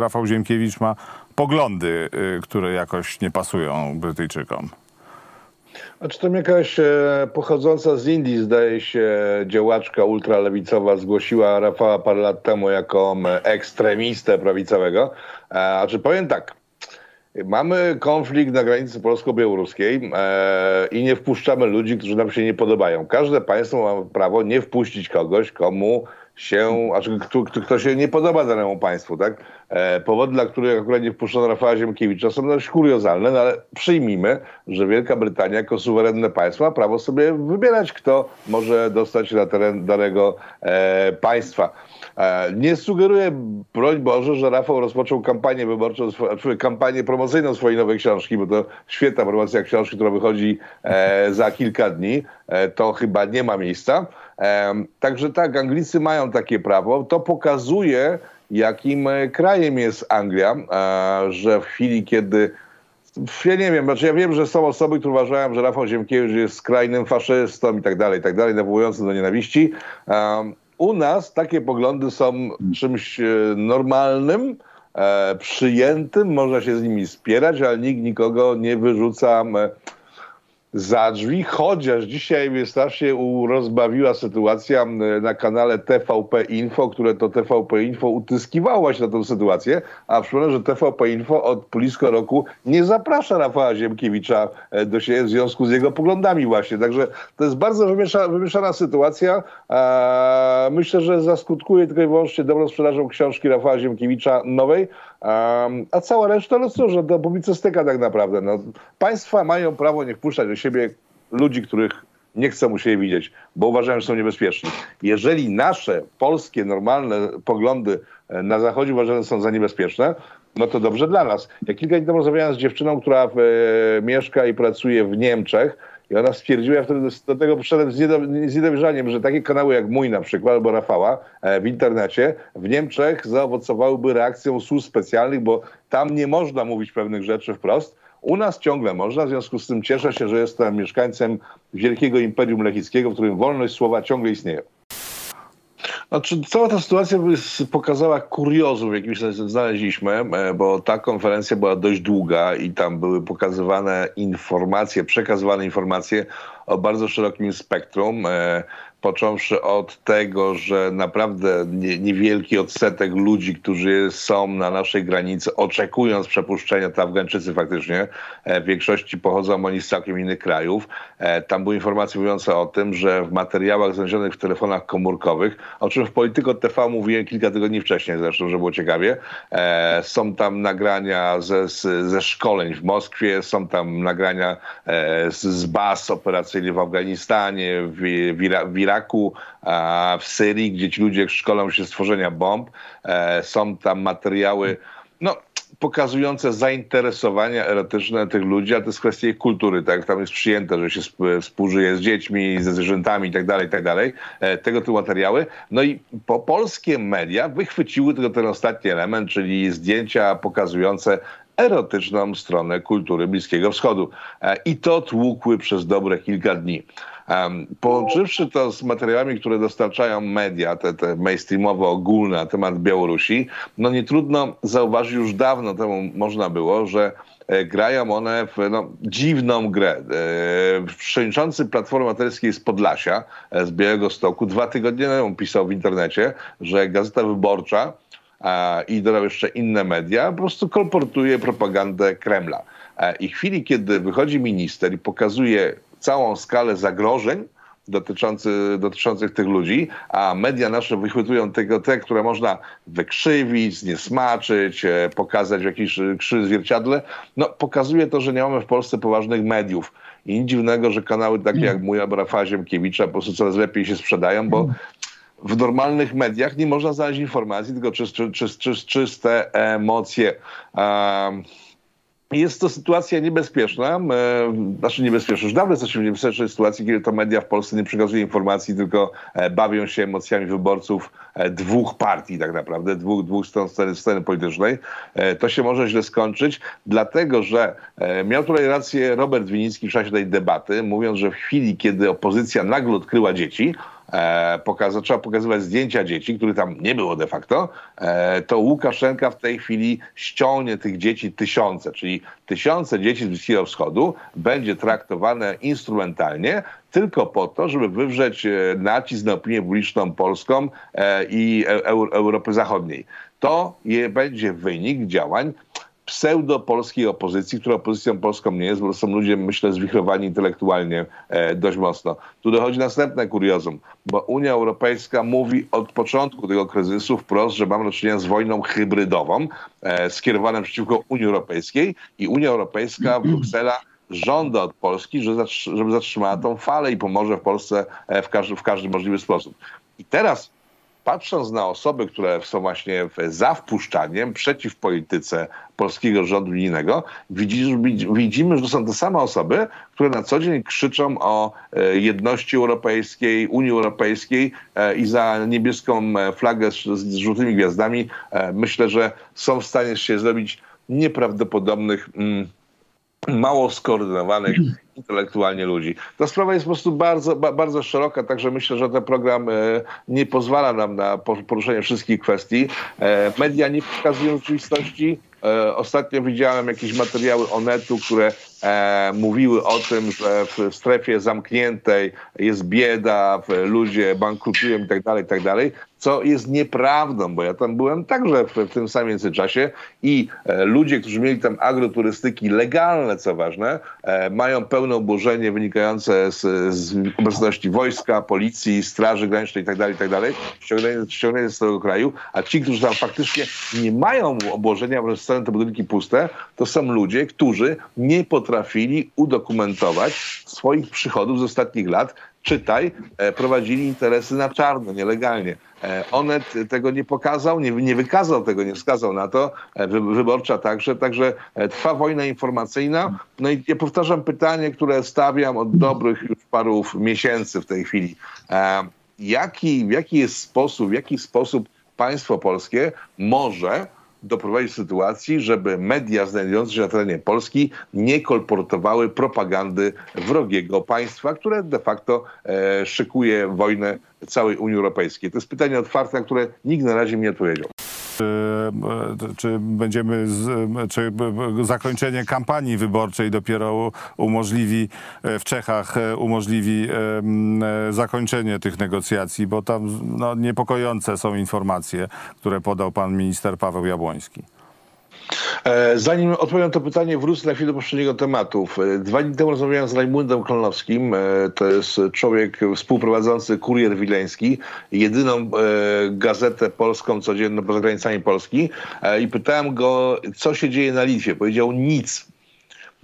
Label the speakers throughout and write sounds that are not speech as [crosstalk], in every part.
Speaker 1: Rafał Ziemkiewicz ma poglądy, y, które jakoś nie pasują Brytyjczykom.
Speaker 2: A czy tam jakaś e, pochodząca z Indii, zdaje się, działaczka ultralewicowa zgłosiła Rafała parę lat temu jako ekstremistę prawicowego? E, a czy powiem tak, Mamy konflikt na granicy polsko-białoruskiej e, i nie wpuszczamy ludzi, którzy nam się nie podobają. Każde państwo ma prawo nie wpuścić kogoś, komu się, znaczy, kto, kto się nie podoba danemu państwu, tak? E, powody, dla których akurat nie wpuszczono Rafała Ziemkiewicza są dość kuriozalne, no ale przyjmijmy, że Wielka Brytania jako suwerenne państwo ma prawo sobie wybierać, kto może dostać na teren danego e, państwa. E, nie sugeruję, broń Boże, że Rafał rozpoczął kampanię wyborczą, kampanię promocyjną swojej nowej książki, bo to świetna promocja książki, która wychodzi e, za kilka dni. E, to chyba nie ma miejsca. Także tak, Anglicy mają takie prawo. To pokazuje, jakim krajem jest Anglia, że w chwili, kiedy ja nie wiem, znaczy ja wiem, że są osoby, które uważają, że Rafał Ziemkiewicz jest skrajnym faszystą i tak dalej, i tak dalej, nawołującym do nienawiści. U nas takie poglądy są czymś e, normalnym, e, przyjętym, można się z nimi spierać, ale nikt nikogo nie wyrzuca za drzwi, chociaż dzisiaj mnie strasznie rozbawiła sytuacja na kanale TVP Info, które to TVP Info utyskiwało właśnie na tę sytuację, a przypomnę, że TVP Info od blisko roku nie zaprasza Rafała Ziemkiewicza e, do siebie w związku z jego poglądami właśnie. Także to jest bardzo wymieszana, wymieszana sytuacja. Myślę, że zaskutkuje tylko i wyłącznie dobrą sprzedażą książki Rafała Ziemkiewicza nowej, a cała reszta, no cóż, no to publicystyka tak naprawdę. No, państwa mają prawo nie wpuszczać do siebie ludzi, których nie chcą u siebie widzieć, bo uważają, że są niebezpieczni. Jeżeli nasze polskie, normalne poglądy e, na Zachodzie uważane są za niebezpieczne, no to dobrze dla nas. Ja kilka dni temu rozmawiałem z dziewczyną, która w, e, mieszka i pracuje w Niemczech i ona stwierdziła, wtedy do tego przyszedłem z niedowierzaniem, że takie kanały jak mój na przykład, albo Rafała e, w internecie w Niemczech zaowocowałyby reakcją służb specjalnych, bo tam nie można mówić pewnych rzeczy wprost, u nas ciągle można, w związku z tym cieszę się, że jestem mieszkańcem wielkiego imperium lechickiego, w którym wolność słowa ciągle istnieje. Znaczy, cała ta sytuacja pokazała kuriozum, jakim się znaleźliśmy, e, bo ta konferencja była dość długa i tam były pokazywane informacje, przekazywane informacje o bardzo szerokim spektrum. E, począwszy od tego, że naprawdę niewielki odsetek ludzi, którzy są na naszej granicy, oczekując przepuszczenia, to Afgańczycy faktycznie, e, w większości pochodzą oni z całkiem innych krajów. E, tam były informacje mówiące o tym, że w materiałach znalezionych w telefonach komórkowych, o czym w Polityko TV mówiłem kilka tygodni wcześniej zresztą, że było ciekawie, są tam nagrania ze, ze szkoleń w Moskwie, są tam nagrania z, z baz operacyjnych w Afganistanie, w, w, w Iraku, w Syrii, gdzie ci ludzie szkolą się stworzenia bomb. E, są tam materiały, no, pokazujące zainteresowania erotyczne tych ludzi, a to jest kwestia ich kultury, tak? Tam jest przyjęte, że się współżyje z dziećmi, ze zwierzętami itd., tak itd. Tak e, tego typu materiały. No i po polskie media wychwyciły tylko ten ostatni element, czyli zdjęcia pokazujące erotyczną stronę kultury Bliskiego Wschodu. E, I to tłukły przez dobre kilka dni. Połączywszy to z materiałami, które dostarczają media, te, te mainstreamowe, ogólne na temat Białorusi, no nie trudno zauważyć, już dawno temu można było, że e, grają one w no, dziwną grę. E, przewodniczący Platformy Obywatelskiej z Podlasia, z Białego Stoku, dwa tygodnie temu pisał w internecie, że Gazeta Wyborcza i dodał jeszcze inne media, po prostu kolportuje propagandę Kremla. I chwili, kiedy wychodzi minister i pokazuje całą skalę zagrożeń dotyczący, dotyczących tych ludzi, a media nasze wychwytują tego te, które można wykrzywić, zniesmaczyć, e, pokazać w jakimś krzy zwierciadle, no pokazuje to, że nie mamy w Polsce poważnych mediów. I nic dziwnego, że kanały takie jak mój albo Rafała Ziemkiewicza po prostu coraz lepiej się sprzedają, bo w normalnych mediach nie można znaleźć informacji, tylko czyste, emocje. Jest to sytuacja niebezpieczna, e, znaczy niebezpieczna. Już dawno jesteśmy w niebezpiecznej sytuacji, kiedy to media w Polsce nie przekazują informacji, tylko e, bawią się emocjami wyborców e, dwóch partii tak naprawdę, dwóch, dwóch stron sceny, sceny politycznej. To się może źle skończyć, dlatego że miał tutaj rację Robert Winicki w czasie tej debaty, mówiąc, że w chwili, kiedy opozycja nagle odkryła dzieci, e, pokaz zaczęła pokazywać zdjęcia dzieci, których tam nie było de facto, e, to Łukaszenka w tej chwili ściągnie tych dzieci tysiące, czyli tysiące dzieci z Bliskiego Wschodu będzie traktowane instrumentalnie tylko po to, żeby wywrzeć e, nacisk na opinię publiczną polską e, i e, Europy Zachodniej. To je, będzie wynik działań pseudo-polskiej opozycji, która opozycją polską nie jest, bo są ludzie, myślę, zwichrowani intelektualnie e, dość mocno. Tu dochodzi następne kuriozum, bo Unia Europejska mówi od początku tego kryzysu wprost, że mamy do czynienia z wojną hybrydową e, skierowaną przeciwko Unii Europejskiej i Unia Europejska, Bruksela żąda od Polski, żeby zatrzymała tą falę i pomoże w Polsce e, w każdy, w każdy możliwy sposób. I teraz patrząc na osoby, które są właśnie za wpuszczaniem, przeciw polityce polskiego rządu unijnego, widzimy, że to są te same osoby, które na co dzień krzyczą o e, jedności europejskiej, Unii Europejskiej e, i za niebieską e, flagę z żółtymi gwiazdami. Myślę, że są w stanie się zrobić nieprawdopodobnych mm, mało skoordynowanych intelektualnie ludzi. Ta sprawa jest po prostu bardzo, bardzo szeroka, także myślę, że ten program e, nie pozwala nam na poruszenie wszystkich kwestii. E, media nie pokazują rzeczywistości. E, ostatnio widziałem jakieś materiały Onetu, które mówiły o tym, że w strefie zamkniętej jest bieda, ludzie bankrutują i tak tak dalej, co jest nieprawdą, bo ja tam byłem także w, w tym samym międzyczasie i e, ludzie, którzy mieli tam agroturystyki legalne, co ważne, e, mają pełne oburzenie wynikające z, z, obecności wojska, policji, straży granicznej i tak dalej, tak dalej, ściągnięte z tego kraju, a ci, którzy tam faktycznie nie mają obłożenia, bo są te budynki puste, to są ludzie, którzy nie potrafili udokumentować swoich przychodów z ostatnich lat, czytaj, e, prowadzili interesy na czarno, nielegalnie. E, Onet tego nie pokazał, nie, nie wykazał tego, nie wskazał na to, e, wyborcza także, także trwa wojna informacyjna. No i ja powtarzam pytanie, które stawiam od dobrych już paru miesięcy w tej chwili. Jaki, jaki jest sposób, w jaki sposób państwo polskie może doprowadzić do sytuacji, żeby media znajdujące się na terenie Polski nie kolportowały propagandy wrogiego państwa, które de facto e, szykuje wojnę całej Unii Europejskiej. To jest pytanie otwarte, na które nikt na razie nie odpowiedział.
Speaker 1: Czy, e, czy będziemy, z, czy zakończenie kampanii wyborczej dopiero umożliwi e, w Czechach e, umożliwi zakończenie tych negocjacji, bo tam no, niepokojące są informacje, które podał pan minister Paweł Jabłoński.
Speaker 2: E, zanim odpowiem na to pytanie, wrócę na chwilę do poprzedniego tematu. E, dwa dni temu rozmawiałem z Rajmundem Klonowskim. E, to jest człowiek współprowadzący Kurier Wileński, jedyną gazetę polską codzienną poza granicami Polski. I pytałem go, co się dzieje na Litwie. Powiedział nic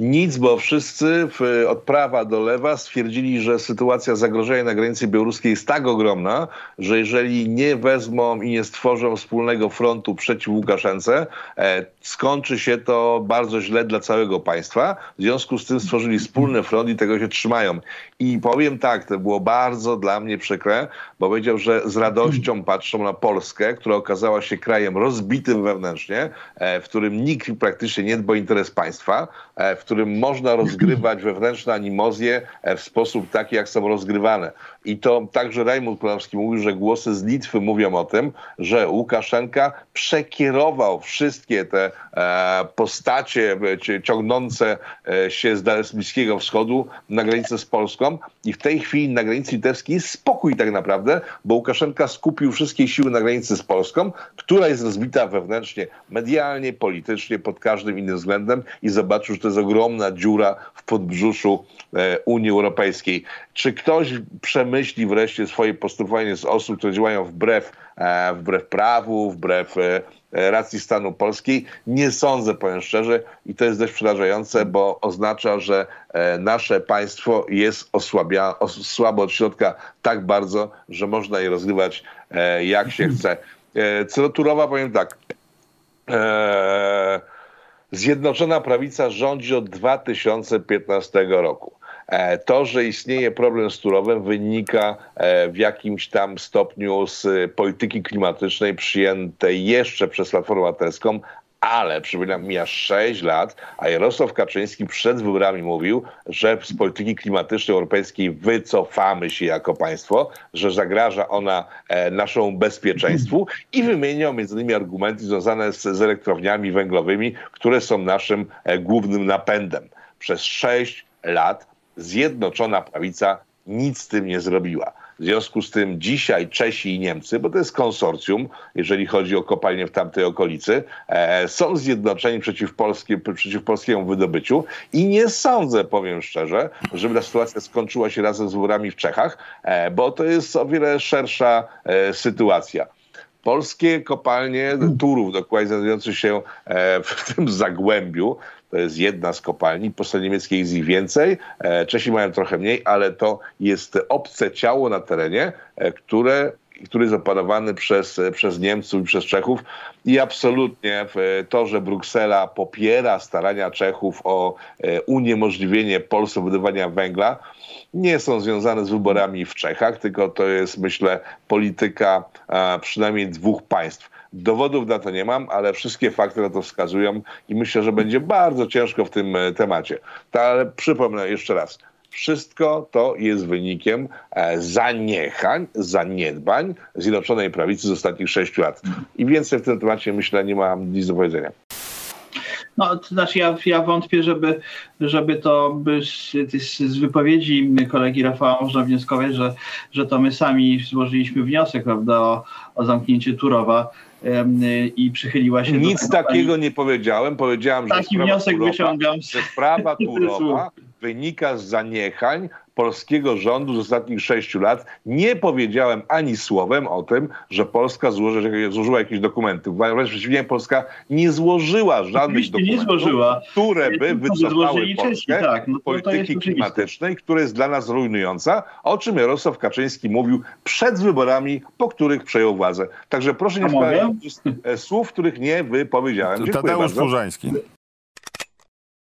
Speaker 2: nic, bo wszyscy w, od prawa do lewa stwierdzili, że sytuacja zagrożenia na granicy białoruskiej jest tak ogromna, że jeżeli nie wezmą i nie stworzą wspólnego frontu przeciw Łukaszence, e, skończy się to bardzo źle dla całego państwa. W związku z tym stworzyli wspólny front i tego się trzymają. I powiem tak, to było bardzo dla mnie przykre, bo powiedział, że z radością patrzą na Polskę, która okazała się krajem rozbitym wewnętrznie, e, w którym nikt praktycznie nie dba o interes państwa, e, w którym można rozgrywać [laughs] wewnętrzne animozje e, w sposób taki, jak są rozgrywane. I to także Rajmund Polanowski mówił, że głosy z Litwy mówią o tym, że Łukaszenka przekierował wszystkie te e, postacie e, ciągnące e, się z, z Bliskiego Wschodu na granicę z Polską i w tej chwili na granicy litewskiej jest spokój tak naprawdę, bo Łukaszenka skupił wszystkie siły na granicy z Polską, która jest rozbita wewnętrznie, medialnie, politycznie, pod każdym innym względem i zobaczył, że to jest ogromna dziura w podbrzuszu e, Unii Europejskiej. Czy ktoś przemyśli wreszcie swoje postępowanie z osób, które działają wbrew, e, wbrew prawu, wbrew e, racji stanu polskiej? Nie sądzę, powiem szczerze, i to jest dość przerażające, bo oznacza, że nasze państwo jest osłabia, słabo od środka tak bardzo, że można je rozgrywać jak się chce. Co do Turowa powiem tak. Zjednoczona Prawica rządzi od 2015 roku. E, to, że istnieje problem z Turowem wynika e, w jakimś tam stopniu z polityki klimatycznej przyjętej jeszcze przez Platformę Obywatelską, Ale przypominam, mija 6 lat, a Jarosław Kaczyński przed wyborami mówił, że z polityki klimatycznej europejskiej wycofamy się jako państwo, że zagraża ona e, naszemu bezpieczeństwu i wymieniał między innymi argumenty związane z, z elektrowniami węglowymi, które są naszym e, głównym napędem. Przez 6 lat Zjednoczona Prawica nic z tym nie zrobiła. W związku z tym dzisiaj Czesi i Niemcy, bo to jest konsorcjum, jeżeli chodzi o kopalnie w tamtej okolicy, e, są zjednoczeni przeciw, polskie, przeciw polskiemu wydobyciu i nie sądzę, powiem szczerze, żeby ta sytuacja skończyła się razem z wyborami w Czechach, e, bo to jest o wiele szersza e, sytuacja. Polskie kopalnie Turów, dokładnie znajdujące się e, w [laughs] tym zagłębiu, to jest jedna z kopalni, po stronie niemieckiej jest ich więcej, e, Czesi mają trochę mniej, ale to jest obce ciało na terenie, e, które który jest opanowany przez, przez Niemców i przez Czechów. I absolutnie to, że Bruksela popiera starania Czechów o uniemożliwienie Polsce wydobywania węgla, nie są związane z wyborami w Czechach, tylko to jest, myślę, polityka a, przynajmniej dwóch państw. Dowodów na to nie mam, ale wszystkie fakty na to wskazują i myślę, że będzie bardzo ciężko w tym e, temacie. To, ale przypomnę jeszcze raz. Wszystko to jest wynikiem e, zaniechań, zaniedbań Zjednoczonej Prawicy z ostatnich sześciu lat. I więcej w tym temacie, myślę, nie mam nic do powiedzenia.
Speaker 3: No, to znaczy ja, ja wątpię, żeby, żeby to by z, z, wypowiedzi kolegi Rafała można wnioskować, że, że to my sami złożyliśmy wniosek prawda, o, o zamknięcie Turowa i przychyliła się
Speaker 2: Nic
Speaker 3: do tego
Speaker 2: takiego nie powiedziałem. Powiedziałem, że
Speaker 3: Taki wniosek
Speaker 2: Turowa,
Speaker 3: wyciągam.
Speaker 2: że sprawa [laughs] Turowa wynika z zaniechań polskiego rządu z ostatnich sześciu lat. Nie powiedziałem ani słowem o tym, że Polska złoży, złożyła jakieś dokumenty. Wręcz przeciwnie, Polska nie złożyła żadnych
Speaker 3: Oczywiście
Speaker 2: dokumentów,
Speaker 3: złożyła.
Speaker 2: które by wycofały Polskę
Speaker 3: Czesi, tak. No
Speaker 2: polityki klimatycznej, która jest dla nas rujnująca, o czym Jarosław Kaczyński mówił przed wyborami, po których przejął władzę. Także proszę nie wkładać słów, których nie wypowiedziałem. Dziękuję
Speaker 1: Tadeusz
Speaker 2: bardzo.